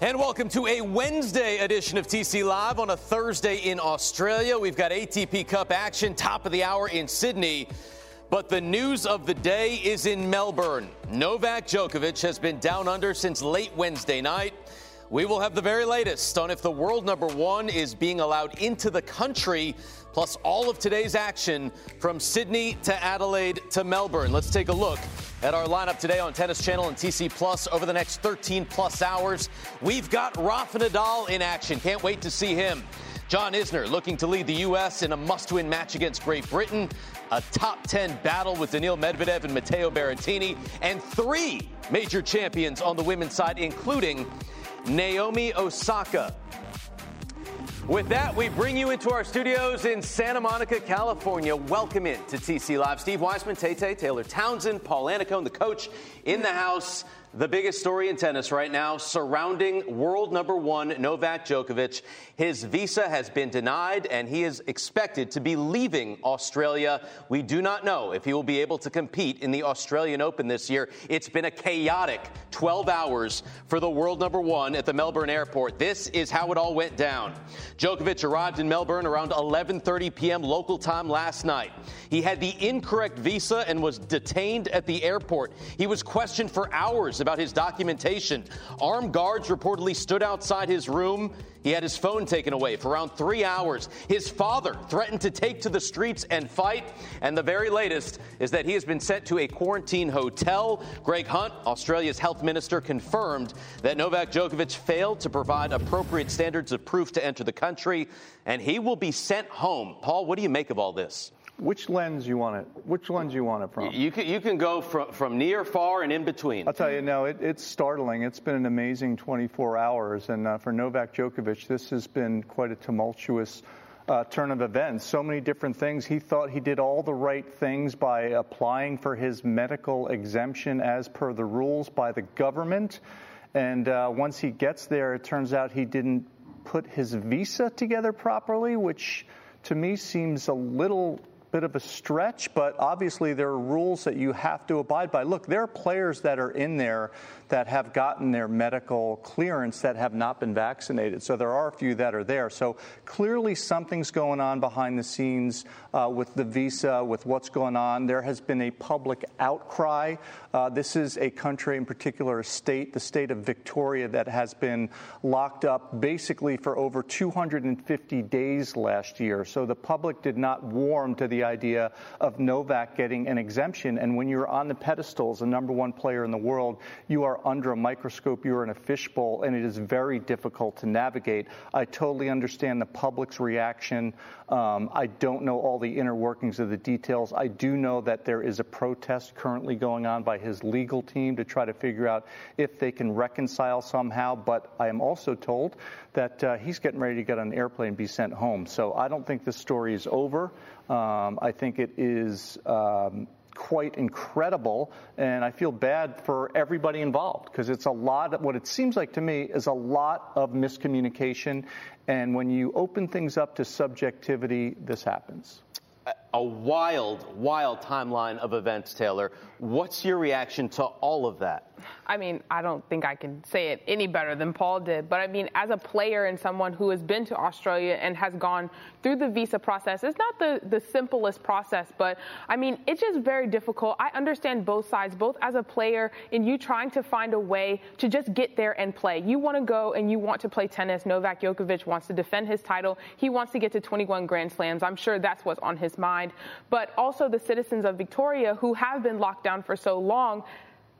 And welcome to a Wednesday edition of TC Live on a Thursday in Australia. We've got ATP Cup action, top of the hour in Sydney. But the news of the day is in Melbourne. Novak Djokovic has been down under since late Wednesday night. We will have the very latest on if the world number one is being allowed into the country, plus all of today's action from Sydney to Adelaide to Melbourne. Let's take a look at our lineup today on Tennis Channel and TC Plus over the next 13 plus hours. We've got Rafa Nadal in action. Can't wait to see him. John Isner looking to lead the U.S. in a must win match against Great Britain. A top 10 battle with Daniil Medvedev and Matteo Berrettini. And three major champions on the women's side, including Naomi Osaka. With that, we bring you into our studios in Santa Monica, California. Welcome in to TC Live. Steve Weisman, Tay Tay, Taylor Townsend, Paul Annacone, the coach in the house. The biggest story in tennis right now surrounding world number one Novak Djokovic. His visa has been denied and he is expected to be leaving Australia. We do not know if he will be able to compete in the Australian Open this year. It's been a chaotic 12 hours for the world number one at the Melbourne airport. This is how it all went down. Djokovic arrived in Melbourne around 11:30 p.m. local time last night. He had the incorrect visa and was detained at the airport. He was questioned for hours about his documentation. Armed guards reportedly stood outside his room. He had his phone taken away for around three hours. His father threatened to take to the streets and fight. And the very latest is that he has been sent to a quarantine hotel. Greg Hunt, Australia's health minister, confirmed that Novak Djokovic failed to provide appropriate standards of proof to enter the country, and he will be sent home. Paul, what do you make of all this? Which lens you want it? Which lens you want it from? You can, you can go from, from near, far, and in between. I'll tell you, no, it, it's startling. It's been an amazing 24 hours, and uh, for Novak Djokovic, this has been quite a tumultuous uh, turn of events. So many different things. He thought he did all the right things by applying for his medical exemption as per the rules by the government, and uh, once he gets there, it turns out he didn't put his visa together properly, which to me seems a little bit of a stretch, but obviously there are rules that you have to abide by. Look, there are players that are in there that have gotten their medical clearance that have not been vaccinated. So there are a few that are there. So clearly something's going on behind the scenes uh, with the visa, with what's going on. There has been a public outcry. Uh, this is a country, in particular, a state, the state of Victoria, that has been locked up basically for over 250 days last year. So the public did not warm to the the idea of Novak getting an exemption. And when you're on the pedestal as the number one player in the world, you are under a microscope, you're in a fishbowl, and it is very difficult to navigate. I totally understand the public's reaction. Um, I don't know all the inner workings of the details. I do know that there is a protest currently going on by his legal team to try to figure out if they can reconcile somehow. But I am also told that uh, he's getting ready to get on an airplane and be sent home. So I don't think this story is over. Um, I think it is. Um, quite incredible, and I feel bad for everybody involved because it's a lot. Of, what it seems like to me is a lot of miscommunication, and when you open things up to subjectivity, this happens. A wild, wild timeline of events, Taylor. What's your reaction to all of that? I mean, I don't think I can say it any better than Paul did. But I mean, as a player and someone who has been to Australia and has gone through the visa process, it's not the, the simplest process, but I mean, it's just very difficult. I understand both sides, both as a player and you trying to find a way to just get there and play. You want to go and you want to play tennis. Novak Djokovic wants to defend his title. He wants to get to 21 Grand Slams. I'm sure that's what's on his mind. But also the citizens of Victoria who have been locked down for so long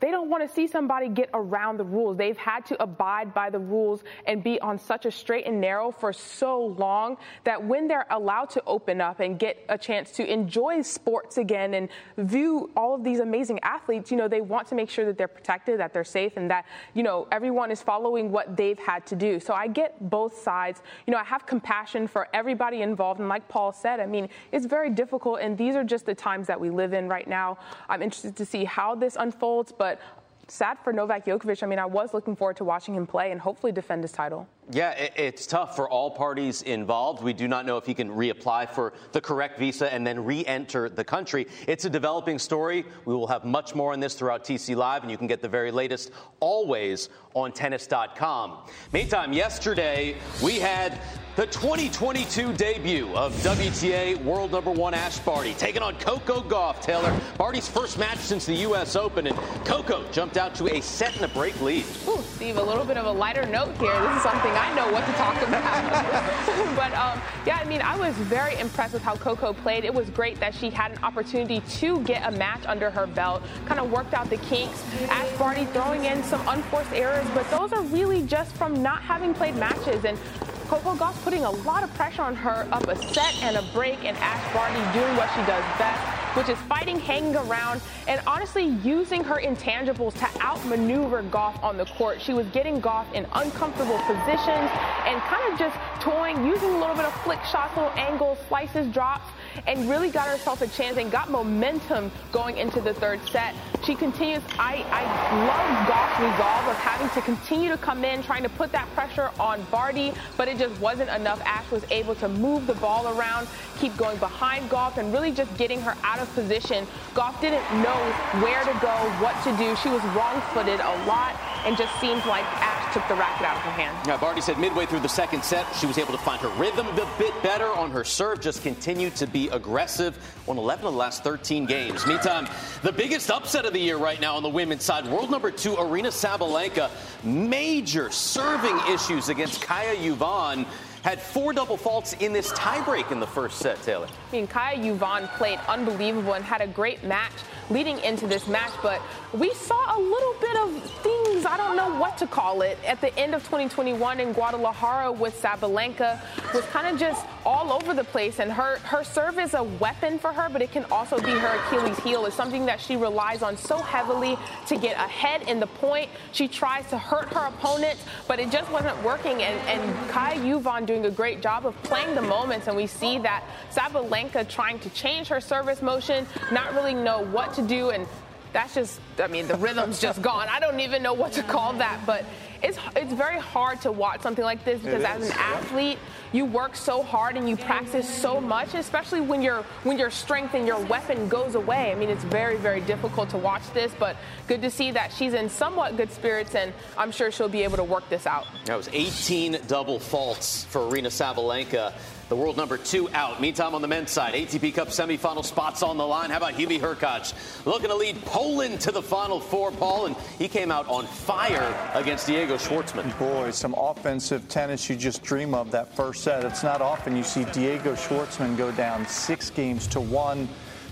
they don't want to see somebody get around the rules. They've had to abide by the rules and be on such a straight and narrow for so long that when they're allowed to open up and get a chance to enjoy sports again and view all of these amazing athletes, you know, they want to make sure that they're protected, that they're safe, and that, you know, everyone is following what they've had to do. So I get both sides. You know, I have compassion for everybody involved. And like Paul said, I mean, it's very difficult, and these are just the times that we live in right now. I'm interested to see how this unfolds, but but sad for Novak Djokovic. I mean, I was looking forward to watching him play and hopefully defend his title. Yeah, it's tough for all parties involved. We do not know if he can reapply for the correct visa and then re enter the country. It's a developing story. We will have much more on this throughout TC Live, and you can get the very latest always on tennis.com. Meantime, yesterday we had the 2022 debut of WTA world number one Ash Barty taking on Coco Gauff. Taylor, Barty's first match since the U.S. Open, and Coco jumped out to a set and a break lead. Ooh, Steve, a little bit of a lighter note here. This is something I know what to talk about. but um, yeah, I mean, I was very impressed with how Coco played. It was great that she had an opportunity to get a match under her belt, kind of worked out the kinks. Ash Barty throwing in some unforced errors, but those are really just from not having played matches. And Coco Gauff putting a lot of pressure on her up a set and a break, and Ash Barty doing what she does best, which is fighting, hanging around, and honestly using her intangibles to outmaneuver Gauff on the court. She was getting Gauff in uncomfortable positions and kind of just toying, using a little bit of flick shots, little angles, slices, drops, and really got herself a chance and got momentum going into the third set. She continues. I, I love Gauff's resolve of having to continue to come in, trying to put that pressure on Barty, but it just wasn't enough. Ash was able to move the ball around, keep going behind Gauff, and really just getting her out of position. Gauff didn't know where to go, what to do. She was wrong-footed a lot and just seemed like Ash took the racket out of her hand. Yeah, Barty said midway through the second set, she was able to find her rhythm a bit better on her serve, just continued to be aggressive, on 11 of the last 13 games. Meantime, the biggest upset of the year right now on the women's side, world number two, Aryna Sabalenka, major serving issues against Kaja Juvan had four double faults in this tiebreak in the first set, Taylor. I mean, Kaja Juvan played unbelievable and had a great match leading into this match, but we saw a little bit of things, I don't know what to call it, at the end of 2021 in Guadalajara with Sabalenka was kind of just all over the place. And her, her serve is a weapon for her, but it can also be her Achilles heel. It's something that she relies on so heavily to get ahead in the point. She tries to hurt her opponent, but it just wasn't working. And, and Kaja Juvan doing a great job of playing the moments. And we see that Sabalenka trying to change her service motion, not really know what to do. And that's just, I mean, the rhythm's just gone. I don't even know what to call that, but it's it's very hard to watch something like this because as an athlete, you work so hard and you practice so much, especially when your when your strength and your weapon goes away. I mean, it's very very difficult to watch this, but good to see that she's in somewhat good spirits, and I'm sure she'll be able to work this out. That was 18 double faults for Aryna Sabalenka the world number two out. Meantime, on the men's side, ATP Cup semifinal spots on the line. How about Hubie Hurkacz looking to lead Poland to the final four, Paul, and he came out on fire against Diego Schwartzman. Boy, some offensive tennis you just dream of that first set. It's not often you see Diego Schwartzman go down six games to one.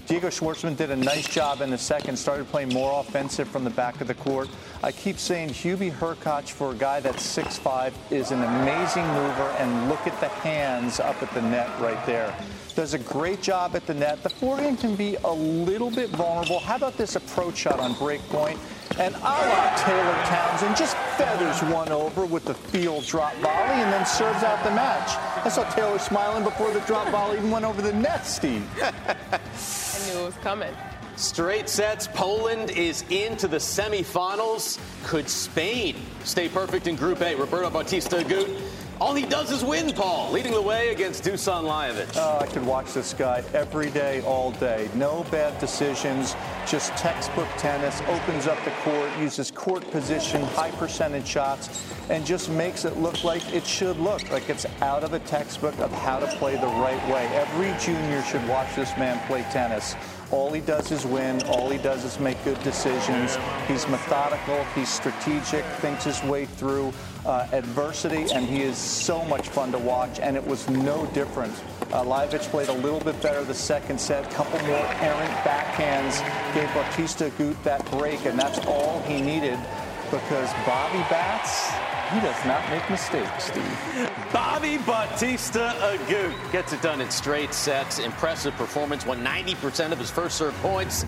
Diego Schwartzman did a nice job in the second, started playing more offensive from the back of the court. I keep saying Hubie Hurkacz for a guy that's 6'5 is an amazing mover, and look at the hands up at the net right there. Does a great job at the net. The forehand can be a little bit vulnerable. How about this approach shot on break point? And a la Taylor Townsend just feathers one over with the field drop volley and then serves out the match. I saw Taylor smiling before the drop ball even went over the net, Steve. I knew it was coming. Straight sets. Poland is into the semifinals. Could Spain stay perfect in Group A? Roberto Bautista Agut all he does is win, Paul, leading the way against Dusan Lajovic. Oh, I could watch this guy every day, all day. No bad decisions, just textbook tennis, opens up the court, uses court position, high percentage shots, and just makes it look like it should look, like it's out of a textbook of how to play the right way. Every junior should watch this man play tennis. All he does is win. All he does is make good decisions. He's methodical. He's strategic. Thinks his way through uh, adversity, and he is so much fun to watch. And it was no different. Uh, played a little bit better the second set. Couple more errant backhands gave Bautista Agut that break, and that's all he needed because Bobby Bats he does not make mistakes, Steve. Bobby Bautista Agut gets it done in straight sets. Impressive performance. Won 90% of his first serve points.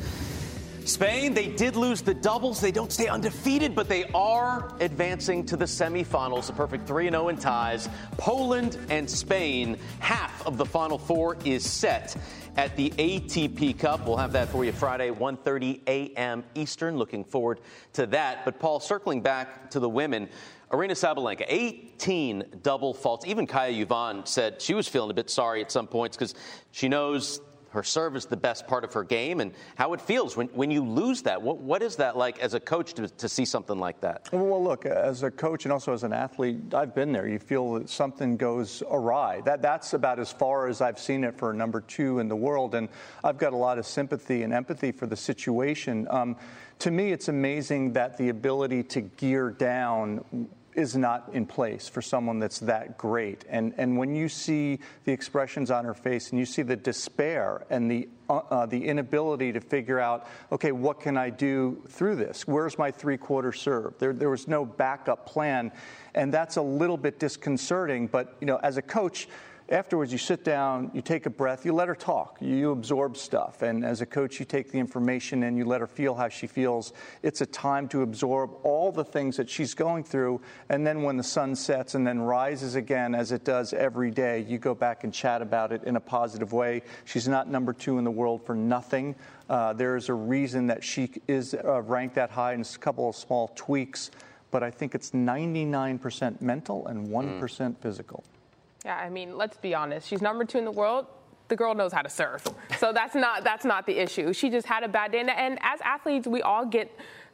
Spain, they did lose the doubles. They don't stay undefeated, but they are advancing to the semifinals. A perfect 3 0 in ties. Poland and Spain, half of the final four is set at the ATP Cup. We'll have that for you Friday, 1:30 a.m. Eastern. Looking forward to that. But Paul, circling back to the women, Aryna Sabalenka, 18 double faults. Even Kaja Juvan said she was feeling a bit sorry at some points because she knows her serve is the best part of her game and how it feels when, when you lose that. What, what is that like as a coach to, to see something like that? Well, look, as a coach and also as an athlete, I've been there. You feel that something goes awry. That, that's about as far as I've seen it for number two in the world. And I've got a lot of sympathy and empathy for the situation. Um, to me, it's amazing that the ability to gear down is not in place for someone that's that great. And, and when you see the expressions on her face and you see the despair and the, uh, uh, the inability to figure out, okay, what can I do through this? Where's my three quarter serve? There, there was no backup plan. And that's a little bit disconcerting. But, you know, as a coach, afterwards you sit down, you take a breath, you let her talk, you absorb stuff. And as a coach, you take the information and you let her feel how she feels. It's a time to absorb all the things that she's going through. And then when the sun sets and then rises again, as it does every day, you go back and chat about it in a positive way. She's not number two in the world for nothing. Uh, there is a reason that she is uh, ranked that high, and a couple of small tweaks. But I think it's 99% mental and 1% mm. physical. Yeah, I mean, let's be honest. She's number two in the world. The girl knows how to surf, so that's not that's not the issue. She just had a bad day, and, and as athletes, we all get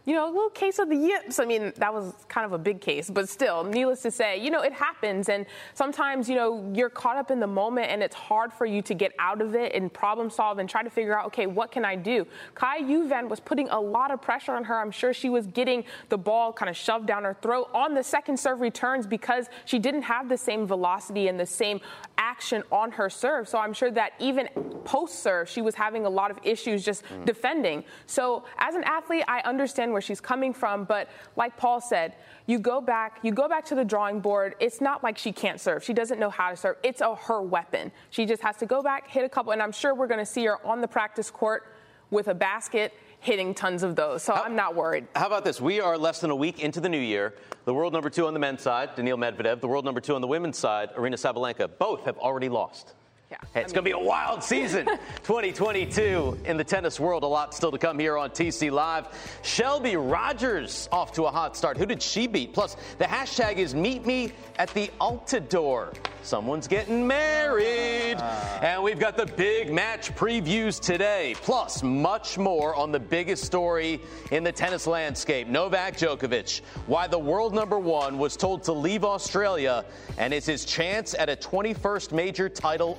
you know, a little case of the yips. I mean, that was kind of a big case, but still, needless to say, you know, it happens. And sometimes, you know, you're caught up in the moment and it's hard for you to get out of it and problem solve and try to figure out, okay, what can I do? Kaja Juvan was putting a lot of pressure on her. I'm sure she was getting the ball kind of shoved down her throat on the second serve returns because she didn't have the same velocity and the same action on her serve. So I'm sure that even post serve, she was having a lot of issues just mm. defending. So as an athlete, I understand where she's coming from, but like Paul said, you go back, you go back to the drawing board. It's not like she can't serve. She doesn't know how to serve. It's a, her weapon. She just has to go back, hit a couple, and I'm sure we're going to see her on the practice court with a basket hitting tons of those. So how, I'm not worried. How about this? We are less than a week into the new year. The world number two on the men's side, Daniil Medvedev. The world number two on the women's side, Aryna Sabalenka. Both have already lost. Yeah, hey, it's going to be a wild season, 2022 in the tennis world. A lot still to come here on TC Live. Shelby Rogers off to a hot start. Who did she beat? Plus, the hashtag is Meet Me at the Altidore. Someone's getting married. Uh. And we've got the big match previews today, plus much more on the biggest story in the tennis landscape Novak Djokovic, why the world number one was told to leave Australia, and is his chance at a 21st major title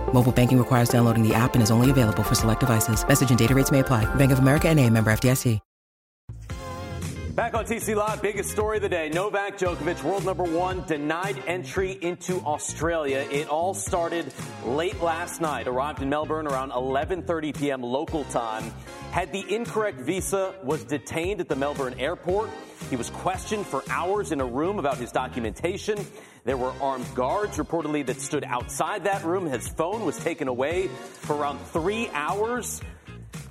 Mobile banking requires downloading the app and is only available for select devices. Message and data rates may apply. Bank of America and a member FDIC. Back on TC Live, biggest story of the day. Novak Djokovic, world number one, denied entry into Australia. It all started late last night. Arrived in Melbourne around 11:30 p.m. local time. Had the incorrect visa, was detained at the Melbourne airport. He was questioned for hours in a room about his documentation. There were armed guards reportedly that stood outside that room. His phone was taken away for around three hours.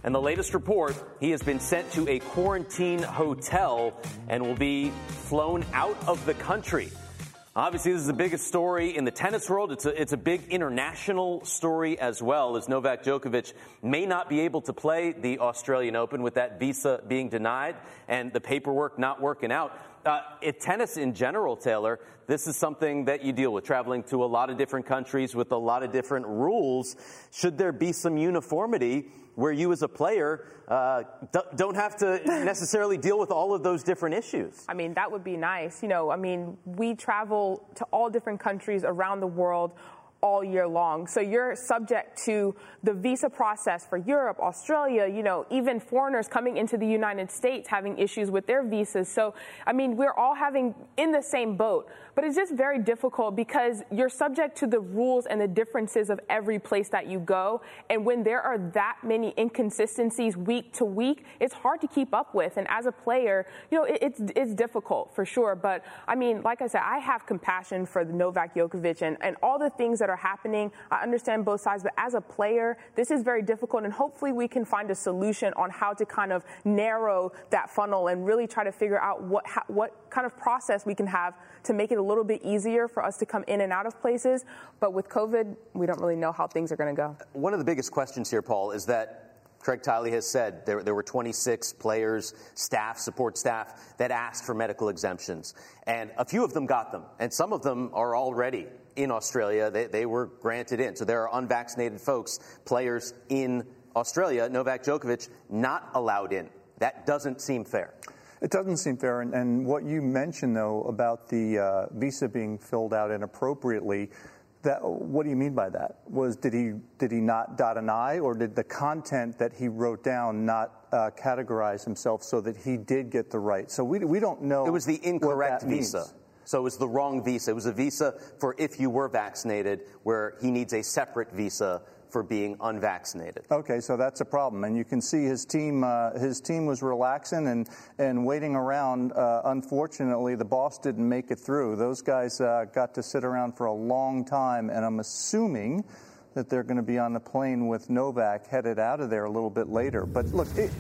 And the latest report, he has been sent to a quarantine hotel and will be flown out of the country. Obviously, this is the biggest story in the tennis world. It's a, it's a big international story as well, as Novak Djokovic may not be able to play the Australian Open with that visa being denied and the paperwork not working out. Uh, tennis in general, Taylor, this is something that you deal with, traveling to a lot of different countries with a lot of different rules. Should there be some uniformity where you as a player uh, don't have to necessarily deal with all of those different issues. I mean, that would be nice. You know, I mean, we travel to all different countries around the world all year long. So you're subject to the visa process for Europe, Australia, you know, even foreigners coming into the United States having issues with their visas. So, I mean, we're all having in the same boat. But it's just very difficult because you're subject to the rules and the differences of every place that you go. And when there are that many inconsistencies week to week, it's hard to keep up with. And as a player, you know, it, it's, it's difficult for sure. But I mean, like I said, I have compassion for Novak Djokovic and, and all the things that are happening. I understand both sides, but as a player, this is very difficult. And hopefully we can find a solution on how to kind of narrow that funnel and really try to figure out what, how, what kind of process we can have to make it a little bit easier for us to come in and out of places. But with COVID, we don't really know how things are going to go. One of the biggest questions here, Paul, is that Craig Tiley has said there, there, were 26 players, staff, support staff that asked for medical exemptions. And a few of them got them. And some of them are already in Australia. They, they were granted in. So there are unvaccinated folks, players in Australia, Novak Djokovic, not allowed in. That doesn't seem fair. It doesn't seem fair. And, and what you mentioned, though, about the uh, visa being filled out inappropriately, that, what do you mean by that? Was did he did he not dot an I, or did the content that he wrote down not uh, categorize himself so that he did get the right? So we we don't know. It was the incorrect visa. Means. So it was the wrong visa. It was a visa for if you were vaccinated, where he needs a separate visa for being unvaccinated. Okay, so that's a problem, and you can see his team. Uh, his team was relaxing and and waiting around. Uh, unfortunately, the boss didn't make it through. Those guys uh, got to sit around for a long time, and I'm assuming that they're going to be on the plane with Novak headed out of there a little bit later. But look, it,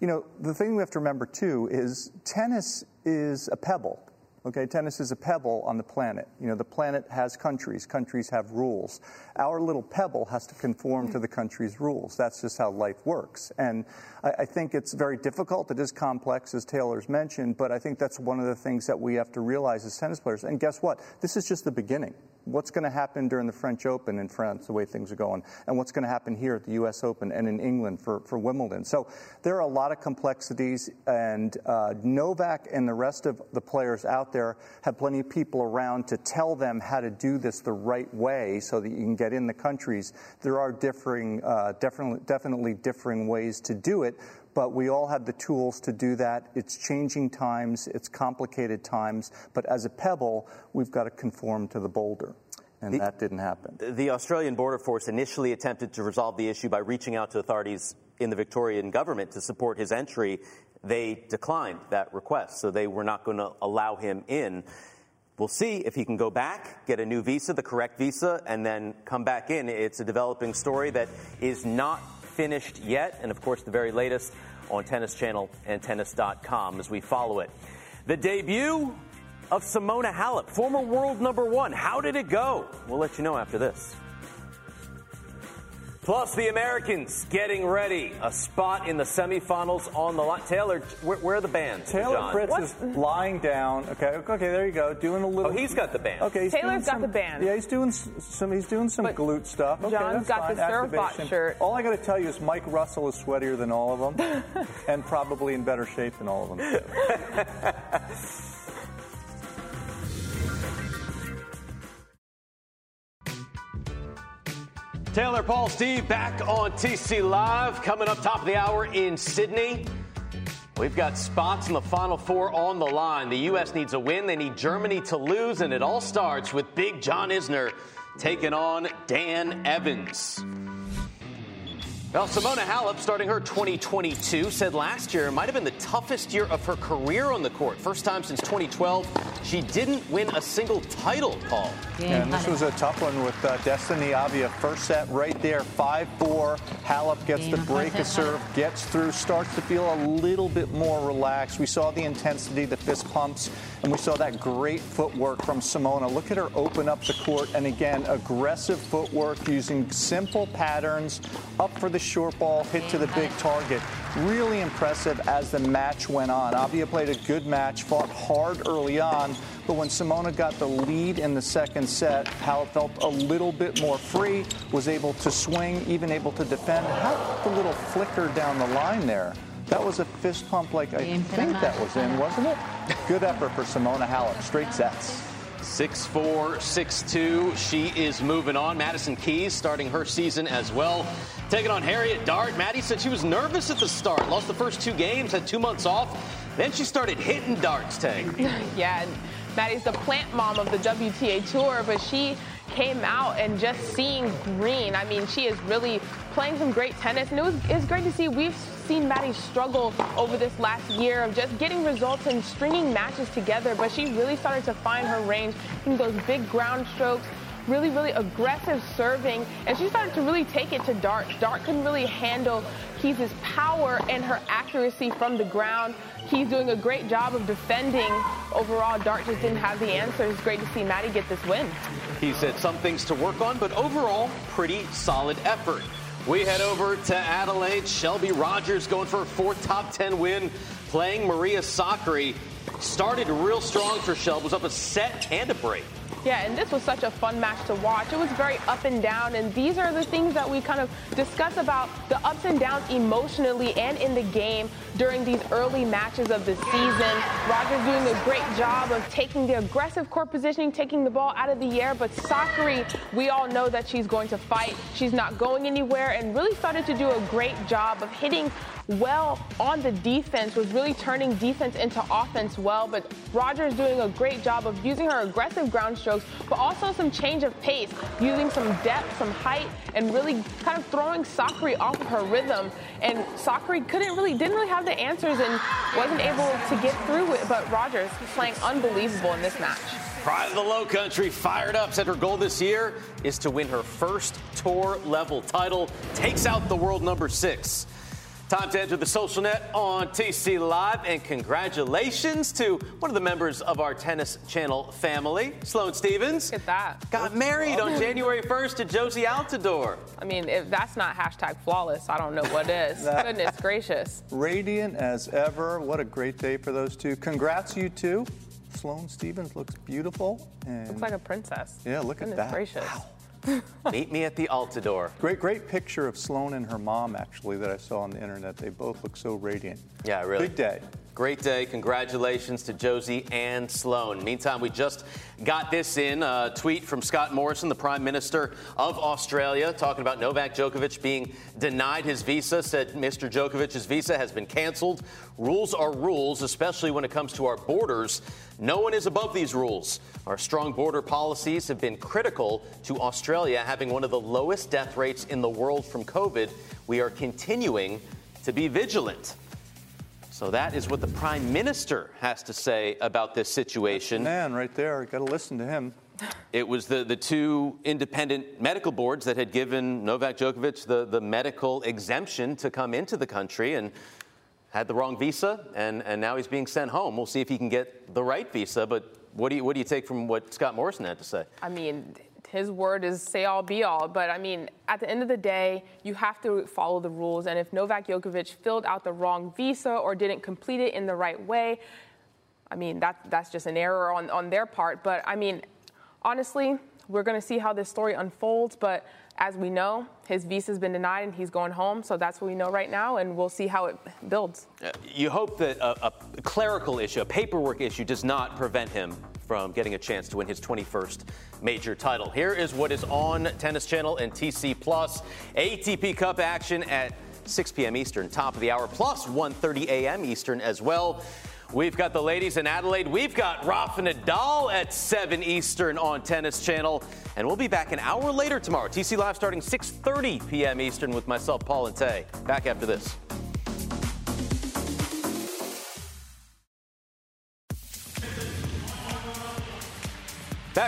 you know, the thing we have to remember too is tennis is a pebble. Okay, tennis is a pebble on the planet. You know, the planet has countries, countries have rules. Our little pebble has to conform to the country's rules. That's just how life works. And I, I, think it's very difficult. It is complex, as Taylor's mentioned, but I think that's one of the things that we have to realize as tennis players. And guess what? This is just the beginning what's going to happen during the French Open in France, the way things are going, and what's going to happen here at the U.S. Open and in England for, for Wimbledon. So there are a lot of complexities, and uh, Novak and the rest of the players out there have plenty of people around to tell them how to do this the right way so that you can get in the countries. There are differing, uh, definitely, definitely differing ways to do it, but we all have the tools to do that. It's changing times, it's complicated times, but as a pebble, we've got to conform to the boulder. And the, that didn't happen. The Australian Border Force initially attempted to resolve the issue by reaching out to authorities in the Victorian government to support his entry. They declined that request, so they were not going to allow him in. We'll see if he can go back, get a new visa, the correct visa, and then come back in. It's a developing story that is not finished yet, and of course, the very latest on Tennis Channel and tennis.com as we follow it. The debut of Simona Halep, former world number one. How did it go? We'll let you know after this. Plus, the Americans getting ready. A spot in the semifinals on the line. Taylor, where, where, are the bands? Taylor John? Fritz What's... is lying down. Okay, okay, there you go. Doing a little. Oh, he's got the band. Okay, Taylor's got some, the band. Yeah, he's doing some. He's doing some but glute stuff. Okay, John's got fine. the surfbot shirt. All I got to tell you is Mike Russell is sweatier than all of them, and probably in better shape than all of them. Taylor, Paul, Steve back on TC Live. Coming up top of the hour in Sydney. We've got spots in the Final Four on the line. The U.S. needs a win. They need Germany to lose, and it all starts with Big John Isner taking on Dan Evans. Well, Simona Halep, starting her 2022, said last year might have been the toughest year of her career on the court. First time since 2012 she didn't win a single title, Paul. And this was a tough one with uh, Destanee Aiava. First set right there, 5-4. Halep gets the break of serve, gets through, starts to feel a little bit more relaxed. We saw the intensity, the fist pumps, and we saw that great footwork from Simona. Look at her open up the court, and again, aggressive footwork using simple patterns, up for the short ball, hit to the big target. Really impressive as the match went on. Avia played a good match, fought hard early on, but when Simona got the lead in the second set, Halep felt a little bit more free, was able to swing, even able to defend. How about the little flicker down the line there? That was a fist pump like I think that was in, wasn't it? Good effort for Simona Halep. Straight sets. 6-4, 6-2. She is moving on. Madison Keys starting her season as well. Taking on Harriet Dart. Maddie said she was nervous at the start. Lost the first two games, had two months off. Then she started hitting darts, Tank. yeah, Maddie's the plant mom of the WTA Tour, but she came out and just seeing green. I mean, she is really playing some great tennis, and it was it's great to see. We've seen Maddie struggle over this last year of just getting results and stringing matches together, but she really started to find her range in those big ground strokes really, really aggressive serving, and she started to really take it to Dart. Dart couldn't really handle Keys' power and her accuracy from the ground. Keys doing a great job of defending. Overall, Dart just didn't have the answers. Great to see Maddie get this win. He said some things to work on, but overall, pretty solid effort. We head over to Adelaide. Shelby Rogers going for a fourth top 10 win, playing Maria Sakkari. Started real strong for Shelby, was up a set and a break. Yeah, and this was such a fun match to watch. It was very up and down, and these are the things that we kind of discuss about the ups and downs emotionally and in the game during these early matches of the season. Rogers doing a great job of taking the aggressive court positioning, taking the ball out of the air, but Sakkari, we all know that she's going to fight. She's not going anywhere, and really started to do a great job of hitting well on the defense, was really turning defense into offense well. But Rogers doing a great job of using her aggressive ground strokes, but also some change of pace, using some depth, some height, and really kind of throwing Sakkari off of her rhythm. And Sakkari couldn't really, didn't really have the answers and wasn't able to get through it. But Rogers playing unbelievable in this match. Pride of the Low Country fired up. Said her goal this year is to win her first tour level title. Takes out the world number six. Time to enter the social net on TC Live, and congratulations to one of the members of our Tennis Channel family, Sloane Stevens. Look at that. Got married on January 1st to Jozy Altidore. I mean, if that's not hashtag flawless, I don't know what is. Goodness gracious. Radiant as ever. What a great day for those two. Congrats, you two. Sloane Stevens looks beautiful. And Looks like a princess. yeah, look Goodness at that. gracious. Wow. Meet me at the Altidore. Great, great picture of Sloane and her mom, actually, that I saw on the internet. They both look so radiant. Yeah, really. Big day. Great day. Congratulations to Jozy and Sloane. Meantime, we just got this in a tweet from Scott Morrison, the Prime Minister of Australia, talking about Novak Djokovic being denied his visa. Said Mr. Djokovic's visa has been canceled. Rules are rules, especially when it comes to our borders. No one is above these rules. Our strong border policies have been critical to Australia having one of the lowest death rates in the world from COVID. We are continuing to be vigilant. So that is what the prime minister has to say about this situation. Man, right there. Got to listen to him. It was the, the two independent medical boards that had given Novak Djokovic the, the medical exemption to come into the country and had the wrong visa, and, and now he's being sent home. We'll see if he can get the right visa, but what do you, what do you take from what Scott Morrison had to say? I mean, his word is say all be all. But I mean, at the end of the day, you have to follow the rules. And if Novak Djokovic filled out the wrong visa or didn't complete it in the right way, I mean, that, that's just an error on, on their part. But I mean, honestly, we're going to see how this story unfolds. But as we know, his visa's been denied and he's going home. So that's what we know right now, and we'll see how it builds. Uh, You hope that a, a clerical issue, a paperwork issue, does not prevent him from getting a chance to win his 21st major title. Here is what is on Tennis Channel and TC Plus. ATP Cup action at 6 p.m. Eastern, top of the hour, plus 1:30 a.m. Eastern as well. We've got the ladies in Adelaide. We've got Rafa Nadal at 7 Eastern on Tennis Channel. And we'll be back an hour later tomorrow. TC Live starting 6.30 p.m. Eastern with myself, Paul and Tay. Back after this.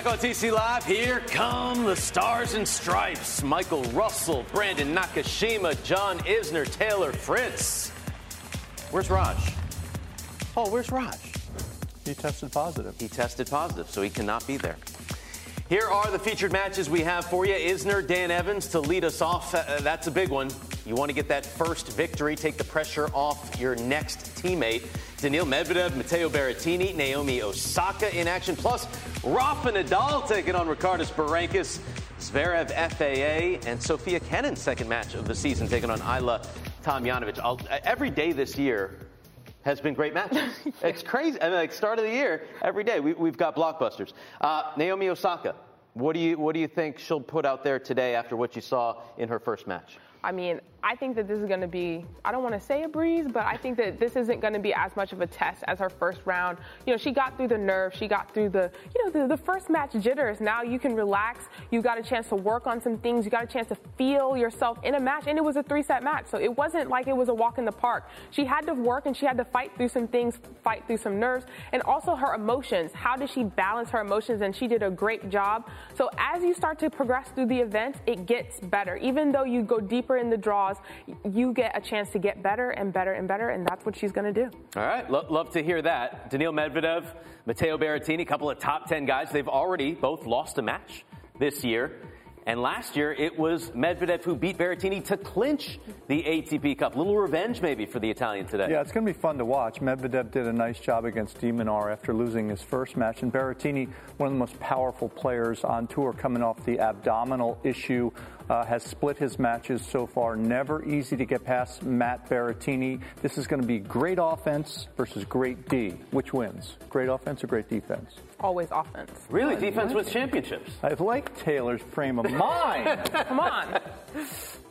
Back on TC Live, here come the stars and stripes. Michael Russell, Brandon Nakashima, John Isner, Taylor Fritz. Where's Raj? Oh, where's Raj? He tested positive. He tested positive, so he cannot be there. Here are the featured matches we have for you. Isner, Dan Evans to lead us off. Uh, that's a big one. You want to get that first victory, take the pressure off your next teammate. Daniil Medvedev, Matteo Berrettini, Naomi Osaka in action, plus Rafa Nadal taking on Ricardas Berankis, Zverev FAA, and Sofia Kenin's second match of the season taking on Ajla Tomljanovic. I'll, every day this year has been great matches. yeah. It's crazy. I mean, like start of the year, every day we, have got blockbusters. Uh, Naomi Osaka, what do you what do you think she'll put out there today after what you saw in her first match? I mean, I think that this is going to be, I don't want to say a breeze, but I think that this isn't going to be as much of a test as her first round. You know, she got through the nerves, she got through the, you know, the, the first match jitters. Now you can relax. You got a chance to work on some things. You got a chance to feel yourself in a match. And it was a three set match. So it wasn't like it was a walk in the park. She had to work and she had to fight through some things, fight through some nerves, and also her emotions. How does she balance her emotions? And she did a great job. So as you start to progress through the event, it gets better. Even though you go deeper in the draws, you get a chance to get better and better and better, and that's what she's going to do. All right, Lo- love to hear that. Daniil Medvedev, Matteo Berrettini, a couple of top 10 guys. They've already both lost a match this year. And last year, it was Medvedev who beat Berrettini to clinch the ATP Cup. Little revenge, maybe, for the Italian today. Yeah, it's going to be fun to watch. Medvedev did a nice job against de after losing his first match. And Berrettini, one of the most powerful players on tour, coming off the abdominal issue uh, has split his matches so far. Never easy to get past Matt Berrettini. This is going to be great offense versus great D. Which wins? Great offense or great defense? Always offense. Really? Defense wins championships. I like Taylor's frame of mind. Come on. All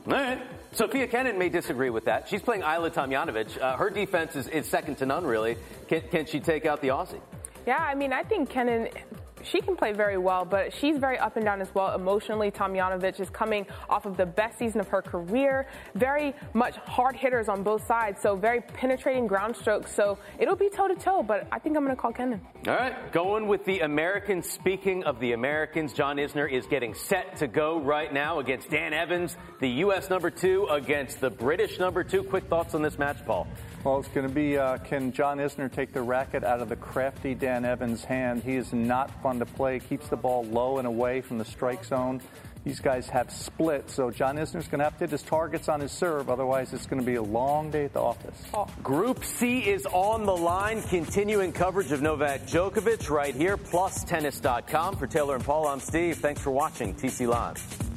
right. Sofia Kenin may disagree with that. She's playing Ajla Tomljanovic. Uh, her defense is, is, second to none, really. Can, can she take out the Aussie? Yeah, I mean, I think Kenin she can play very well, but she's very up and down as well emotionally. Tomljanovic is coming off of the best season of her career. Very much hard hitters on both sides, so very penetrating ground strokes. So it'll be toe to toe, but I think I'm going to call Kenin. All right, going with the Americans. Speaking of the Americans, John Isner is getting set to go right now against Dan Evans, the U.S. number two against the British number two. Quick thoughts on this match, Paul? Well, it's going to be uh, can John Isner take the racket out of the crafty Dan Evans' hand? He is not fun to play, keeps the ball low and away from the strike zone. These guys have split, so John Isner's going to have to hit his targets on his serve. Otherwise, it's going to be a long day at the office. Oh. Group C is on the line. Continuing coverage of Novak Djokovic right here, plus tennis.com. For Taylor and Paul, I'm Steve. Thanks for watching TC Live.